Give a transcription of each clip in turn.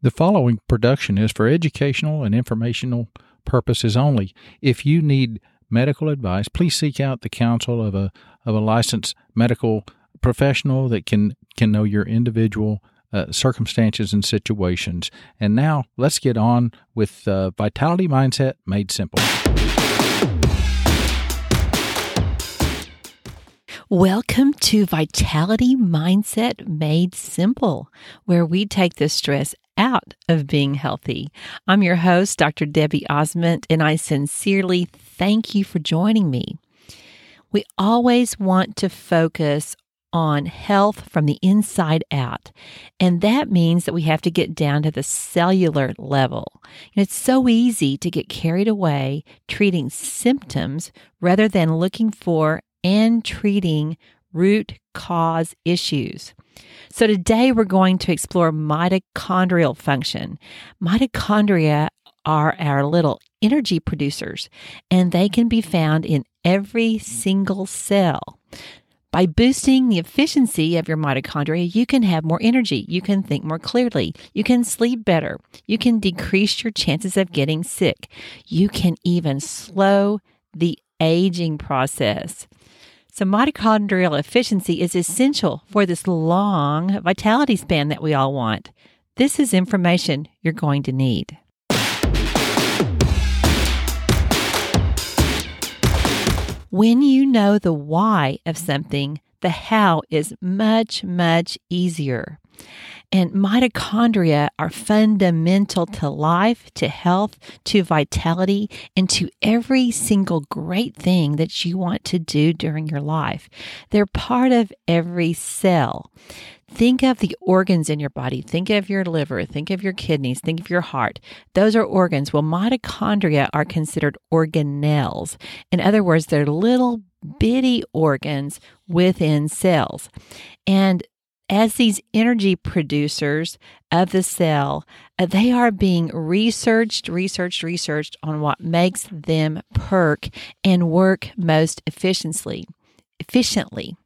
The following production is for educational and informational purposes only. If you need medical advice, please seek out the counsel of a of a licensed medical professional that can can know your individual uh, circumstances and situations. And now let's get on with uh, Vitality Mindset Made Simple. Welcome to Vitality Mindset Made Simple, where we take the stress out of being healthy. I'm your host, Dr. Debbie Osment, and I sincerely thank you for joining me. We always want to focus on health from the inside out. And that means that we have to get down to the cellular level. And it's so easy to get carried away treating symptoms rather than looking for and treating root cause issues. So, today we're going to explore mitochondrial function. Mitochondria are our little energy producers, and they can be found in every single cell. By boosting the efficiency of your mitochondria, you can have more energy. You can think more clearly. You can sleep better. You can decrease your chances of getting sick. You can even slow the aging process. So, mitochondrial efficiency is essential for this long vitality span that we all want. This is information you're going to need. When you know the why of something, the how is much, much easier. And mitochondria are fundamental to life, to health, to vitality, and to every single great thing that you want to do during your life. They're part of every cell. Think of the organs in your body. Think of your liver. Think of your kidneys. Think of your heart. Those are organs. Well, mitochondria are considered organelles. In other words, they're little bitty organs within cells. And as these energy producers of the cell, uh, they are being researched, researched, researched on what makes them perk and work most efficiently. Efficiently.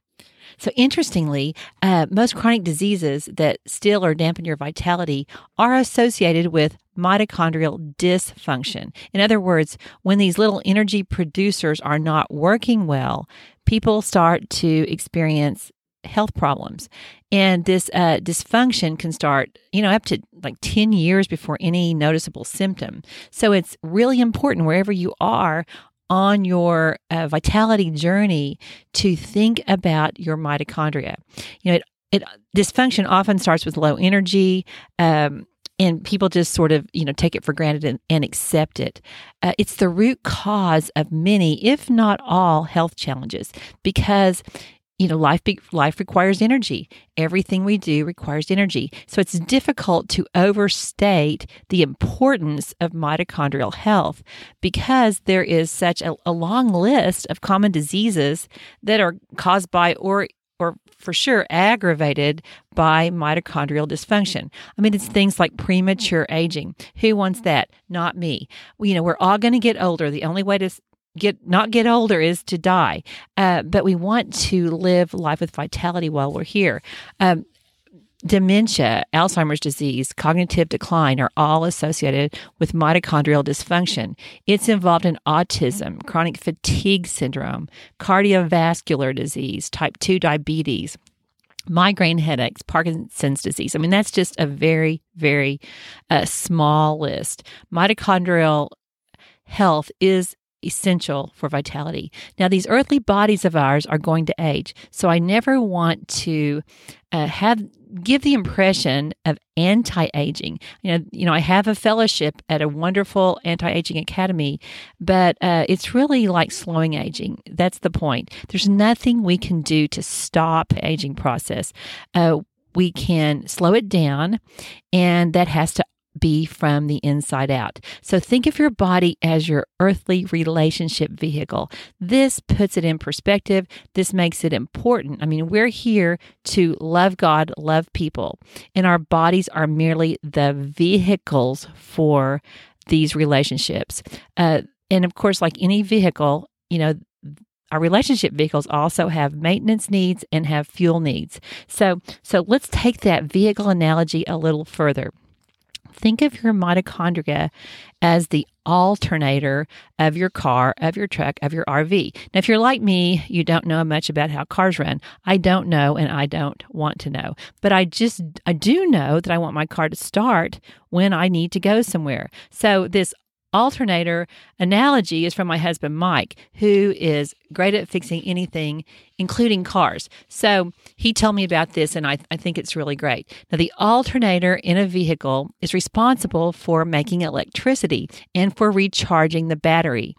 So, interestingly, uh, most chronic diseases that still or dampen your vitality are associated with mitochondrial dysfunction. In other words, when these little energy producers are not working well, people start to experience health problems. And this uh, dysfunction can start, you know, up to like 10 years before any noticeable symptom. So it's really important wherever you are on your uh, vitality journey to think about your mitochondria. You know, it, it dysfunction often starts with low energy. Um, and people just sort of you know take it for granted and, and accept it uh, it's the root cause of many if not all health challenges because you know life be, life requires energy everything we do requires energy so it's difficult to overstate the importance of mitochondrial health because there is such a, a long list of common diseases that are caused by or or for sure aggravated by mitochondrial dysfunction. I mean, it's things like premature aging. Who wants that? Not me. You know, we're all going to get older. The only way to get not get older is to die uh, but we want to live life with vitality while we're here um, dementia alzheimer's disease cognitive decline are all associated with mitochondrial dysfunction it's involved in autism chronic fatigue syndrome cardiovascular disease type 2 diabetes migraine headaches, Parkinson's disease. I mean, that's just a very, very uh, small list. Mitochondrial health is essential for vitality. Now, these earthly bodies of ours are going to age, so I never want to uh, have give the impression of anti-aging. You know, you know, I have a fellowship at a wonderful anti-aging academy, but uh, it's really like slowing aging. That's the point. There's nothing we can do to stop aging process. Uh, we can slow it down, and that has to be from the inside out. So think of your body as your earthly relationship vehicle. This puts it in perspective. This makes it important. I mean, we're here to love God, love people, and our bodies are merely the vehicles for these relationships. Uh, and of course, like any vehicle, you know, our relationship vehicles also have maintenance needs and have fuel needs. So, so let's take that vehicle analogy a little further Think of your mitochondria as the alternator of your car, of your truck, of your RV. Now, if you're like me, you don't know much about how cars run. I don't know and I don't want to know. But I just, I do know that I want my car to start when I need to go somewhere. So, this alternator analogy is from my husband, Mike, who is great at fixing anything, including cars. So he told me about this, and I, I think it's really great. Now, the alternator in a vehicle is responsible for making electricity and for recharging the battery.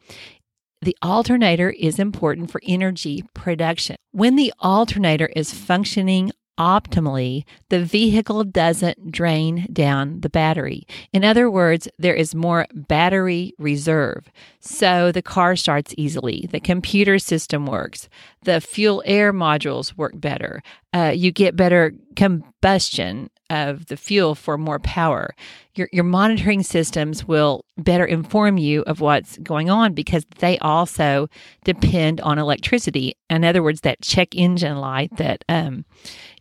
The alternator is important for energy production. When the alternator is functioning optimally, the vehicle doesn't drain down the battery. In other words, there is more battery reserve. So the car starts easily, the computer system works, the fuel air modules work better, uh, you get better combustion of the fuel for more power. Your, your monitoring systems will better inform you of what's going on because they also depend on electricity. In other words, that check engine light that um,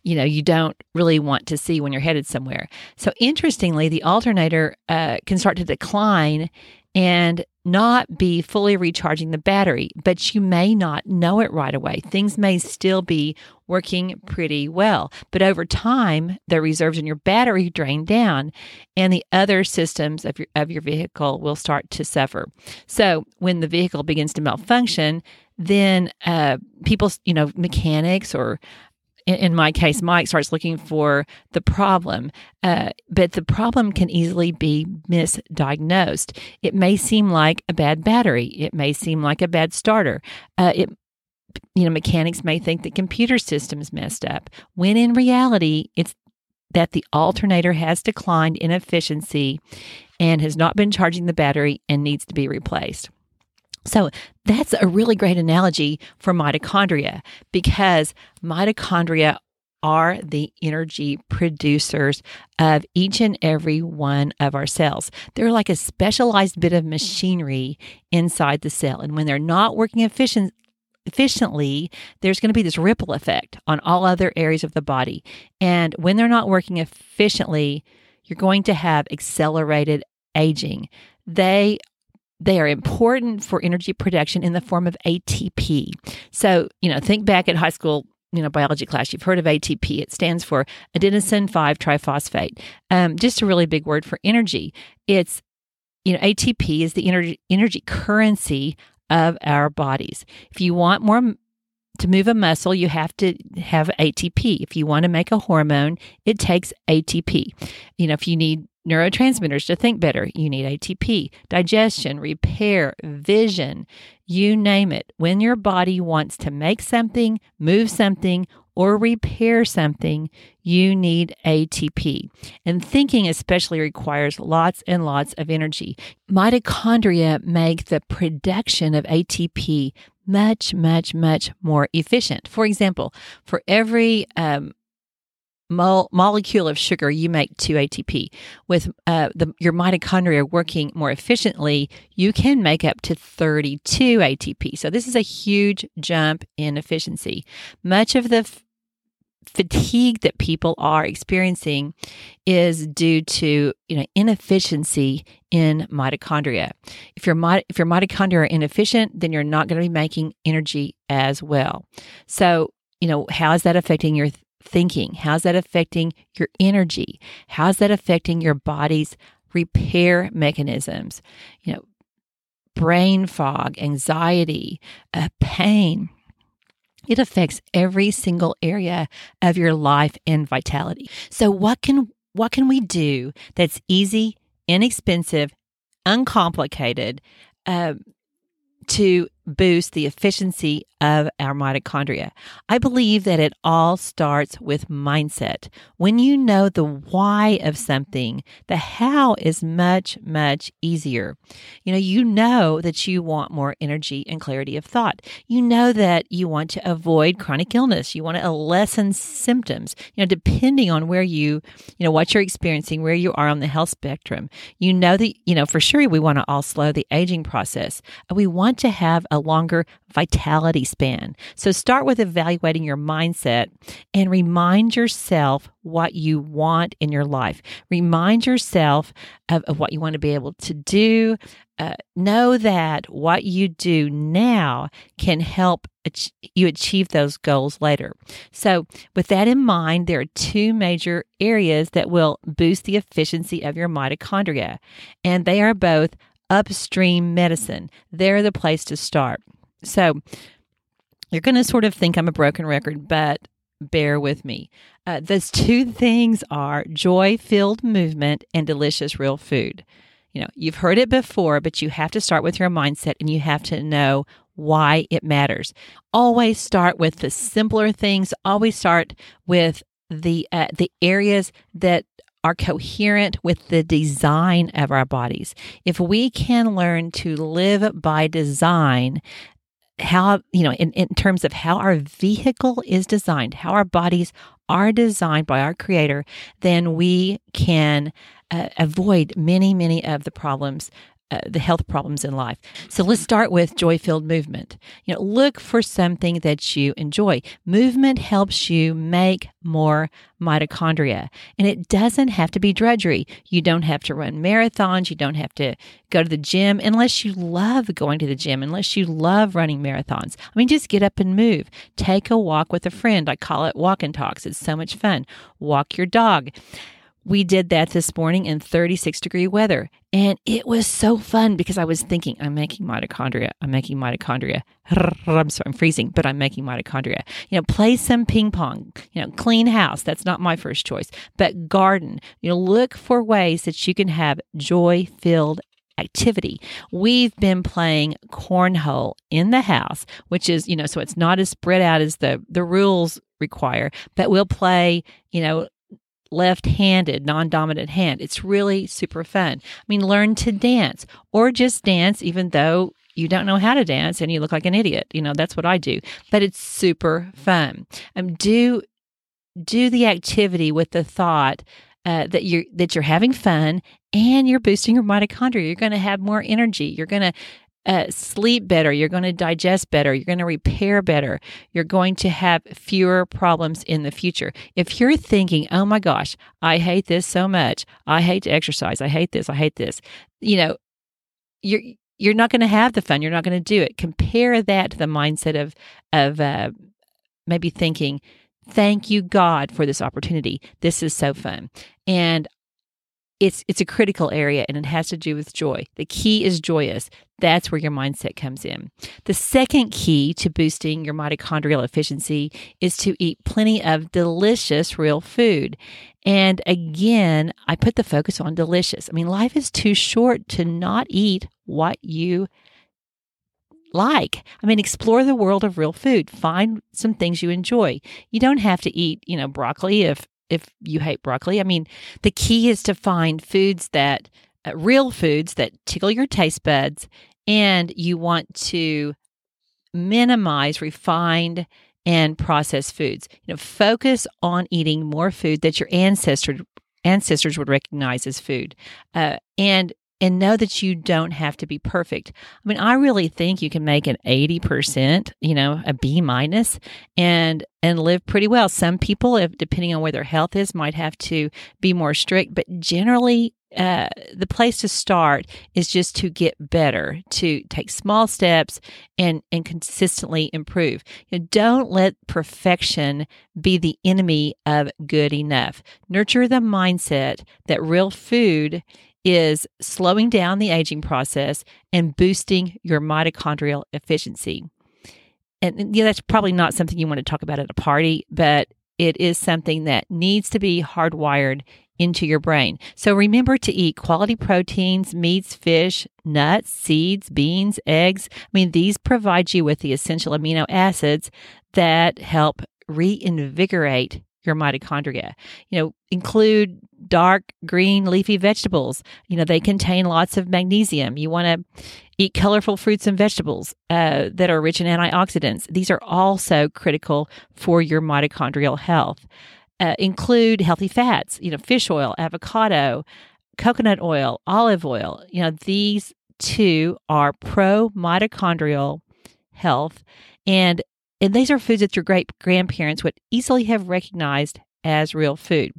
you know you don't really want to see when you're headed somewhere. So interestingly, the alternator uh, can start to decline and not be fully recharging the battery, but you may not know it right away. Things may still be working pretty well, but over time, the reserves in your battery drain down and the other systems of your, of your vehicle will start to suffer. So when the vehicle begins to malfunction, then uh, people, you know, mechanics or in, my case, Mike starts looking for the problem, uh, but the problem can easily be misdiagnosed. It may seem like a bad battery. It may seem like a bad starter. Uh, it, you know, mechanics may think the computer system's messed up, when in reality, it's that the alternator has declined in efficiency and has not been charging the battery and needs to be replaced. So that's a really great analogy for mitochondria because mitochondria are the energy producers of each and every one of our cells. They're like a specialized bit of machinery inside the cell. And when they're not working efficient, efficiently, there's going to be this ripple effect on all other areas of the body. And when they're not working efficiently, you're going to have accelerated aging. They they are important for energy production in the form of ATP. So, you know, think back at high school you know biology class. You've heard of atp it stands for adenosine 5 triphosphate. Um, just a really big word for energy. It's you know atp is the energy energy currency of our bodies. If you want more to move a muscle you have to have atp if you want to make a hormone it takes atp you know if you need neurotransmitters to think better. You need ATP, digestion, repair, vision, you name it. When your body wants to make something, move something, or repair something, you need ATP. And thinking especially requires lots and lots of energy. Mitochondria make the production of ATP much, much, much more efficient. For example, for every um, mo- molecule of sugar, you make 2 ATP. With uh, the, your mitochondria working more efficiently, you can make up to 32 ATP. So, this is a huge jump in efficiency. Much of the f- fatigue that people are experiencing is due to you know inefficiency in mitochondria. If your if your mitochondria are inefficient, then you're not going to be making energy as well. So you know how is that affecting your thinking? How's that affecting your energy? How's that affecting your body's repair mechanisms? You know, brain fog, anxiety, uh, pain. It affects every single area of your life and vitality. So what can what can we do that's easy, inexpensive, uncomplicated uh, to boost the efficiency of our mitochondria. I believe that it all starts with mindset. When you know the why of something, the how is much, much easier. You know, you know that you want more energy and clarity of thought. You know that you want to avoid chronic illness. You want to lessen symptoms, you know, depending on where you, you know, what you're experiencing, where you are on the health spectrum. You know that, you know, for sure we want to all slow the aging process. We want to have a longer vitality span. So start with evaluating your mindset and remind yourself what you want in your life. Remind yourself of, of what you want to be able to do. Uh, know that what you do now can help ach- you achieve those goals later. So, with that in mind, there are two major areas that will boost the efficiency of your mitochondria, and they are both upstream medicine. They're the place to start. So, you're going to sort of think I'm a broken record, but bear with me. Uh, those two things are joy filled movement and delicious real food. You know, you've heard it before, but you have to start with your mindset and you have to know why it matters. Always start with the simpler things. Always start with the uh, the areas that are coherent with the design of our bodies. If we can learn to live by design, how, you know, in, in terms of how our vehicle is designed, how our bodies are designed by our creator, then we can uh, avoid many, many of the problems uh, the health problems in life. So let's start with joy filled movement. You know, look for something that you enjoy. Movement helps you make more mitochondria, and it doesn't have to be drudgery. You don't have to run marathons. You don't have to go to the gym unless you love going to the gym, unless you love running marathons. I mean, just get up and move. Take a walk with a friend. I call it walk and talks. It's so much fun. Walk your dog. We did that this morning in 36 degree weather. And it was so fun because I was thinking, I'm making mitochondria. I'm making mitochondria. I'm sorry, I'm freezing, but I'm making mitochondria. You know, play some ping pong, you know, clean house. That's not my first choice, but garden. You know, look for ways that you can have joy filled activity. We've been playing cornhole in the house, which is, you know, so it's not as spread out as the the rules require, but we'll play, you know, left handed, non dominant hand. It's really super fun. I mean, learn to dance or just dance, even though you don't know how to dance and you look like an idiot. You know, that's what I do. But it's super fun. Um, do do the activity with the thought uh, that you're that you're having fun and you're boosting your mitochondria. You're going to have more energy. You're going to uh, sleep better. You're going to digest better. You're going to repair better. You're going to have fewer problems in the future. If you're thinking, oh my gosh, I hate this so much. I hate to exercise. I hate this. I hate this. You know, you're you're not going to have the fun. You're not going to do it. Compare that to the mindset of of uh, maybe thinking, thank you God for this opportunity. This is so fun. And it's it's a critical area and it has to do with joy. The key is joyous. That's where your mindset comes in. The second key to boosting your mitochondrial efficiency is to eat plenty of delicious real food. And again, I put the focus on delicious. I mean, life is too short to not eat what you like. I mean, explore the world of real food. Find some things you enjoy. You don't have to eat, you know, broccoli if if you hate broccoli. I mean, the key is to find foods that, uh, real foods that tickle your taste buds, and you want to minimize refined and processed foods. You know, focus on eating more food that your ancestors ancestors would recognize as food, uh, and and know that you don't have to be perfect. I mean, I really think you can make an 80%, you know, a B minus and and live pretty well. Some people, if depending on where their health is, might have to be more strict, but generally uh, the place to start is just to get better, to take small steps and and consistently improve. You know, don't let perfection be the enemy of good enough. Nurture the mindset that real food is slowing down the aging process and boosting your mitochondrial efficiency. And yeah, that's probably not something you want to talk about at a party, but it is something that needs to be hardwired into your brain. So remember to eat quality proteins, meats, fish, nuts, seeds, beans, eggs. I mean, these provide you with the essential amino acids that help reinvigorate your mitochondria. You know, include dark green leafy vegetables. You know, they contain lots of magnesium. You want to eat colorful fruits and vegetables uh, that are rich in antioxidants. These are also critical for your mitochondrial health. Uh, include healthy fats, you know, fish oil, avocado, coconut oil, olive oil. You know, these two are pro mitochondrial health. And, and these are foods that your great grandparents would easily have recognized as real food.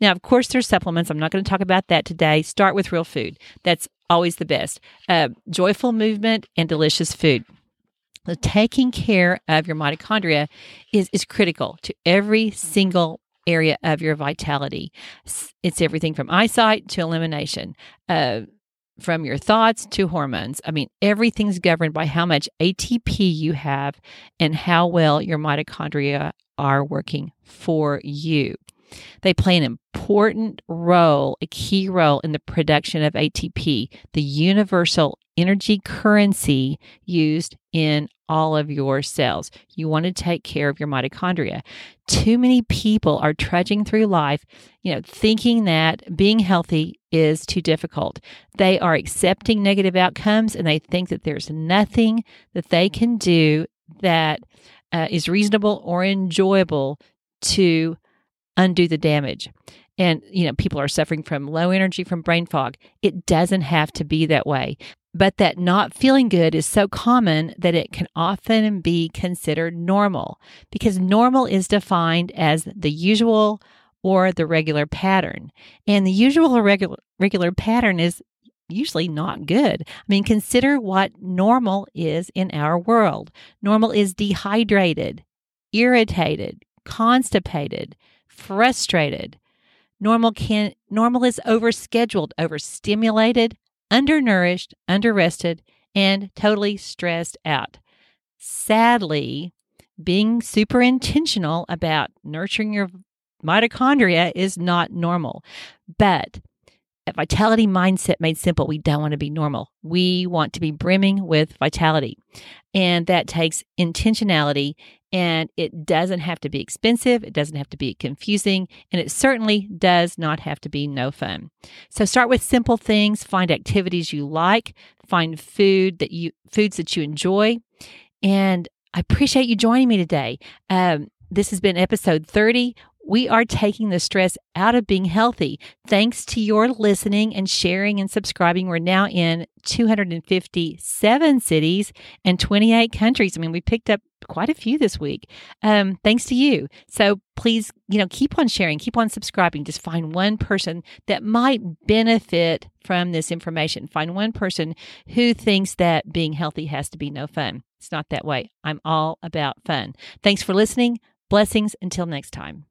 Now, of course, there's supplements. I'm not going to talk about that today. Start with real food. That's always the best. Uh, joyful movement and delicious food. The taking care of your mitochondria is, is critical to every single area of your vitality. It's everything from eyesight to elimination, uh, from your thoughts to hormones. I mean, everything's governed by how much ATP you have and how well your mitochondria are working for you. They play an important role, a key role in the production of ATP, the universal energy currency used in all of your cells. You want to take care of your mitochondria. Too many people are trudging through life, you know, thinking that being healthy is too difficult. They are accepting negative outcomes and they think that there's nothing that they can do that uh, is reasonable or enjoyable to undo the damage. And, you know, people are suffering from low energy from brain fog. It doesn't have to be that way. But that not feeling good is so common that it can often be considered normal because normal is defined as the usual or the regular pattern. And the usual or regular, regular pattern is usually not good. I mean, consider what normal is in our world. Normal is dehydrated, irritated, constipated, frustrated. Normal can normal is overscheduled, overstimulated, undernourished, underrested, and totally stressed out. Sadly, being super intentional about nurturing your mitochondria is not normal. But a vitality mindset made simple, we don't want to be normal. We want to be brimming with vitality. And that takes intentionality and it doesn't have to be expensive, it doesn't have to be confusing, and it certainly does not have to be no fun. So start with simple things, find activities you like, find food that you foods that you enjoy, and I appreciate you joining me today. Um, this has been episode 30 we are taking the stress out of being healthy. Thanks to your listening and sharing and subscribing, we're now in 257 cities and 28 countries. I mean, we picked up quite a few this week. Um, thanks to you. So please, you know, keep on sharing, keep on subscribing. Just find one person that might benefit from this information. Find one person who thinks that being healthy has to be no fun. It's not that way. I'm all about fun. Thanks for listening. Blessings until next time.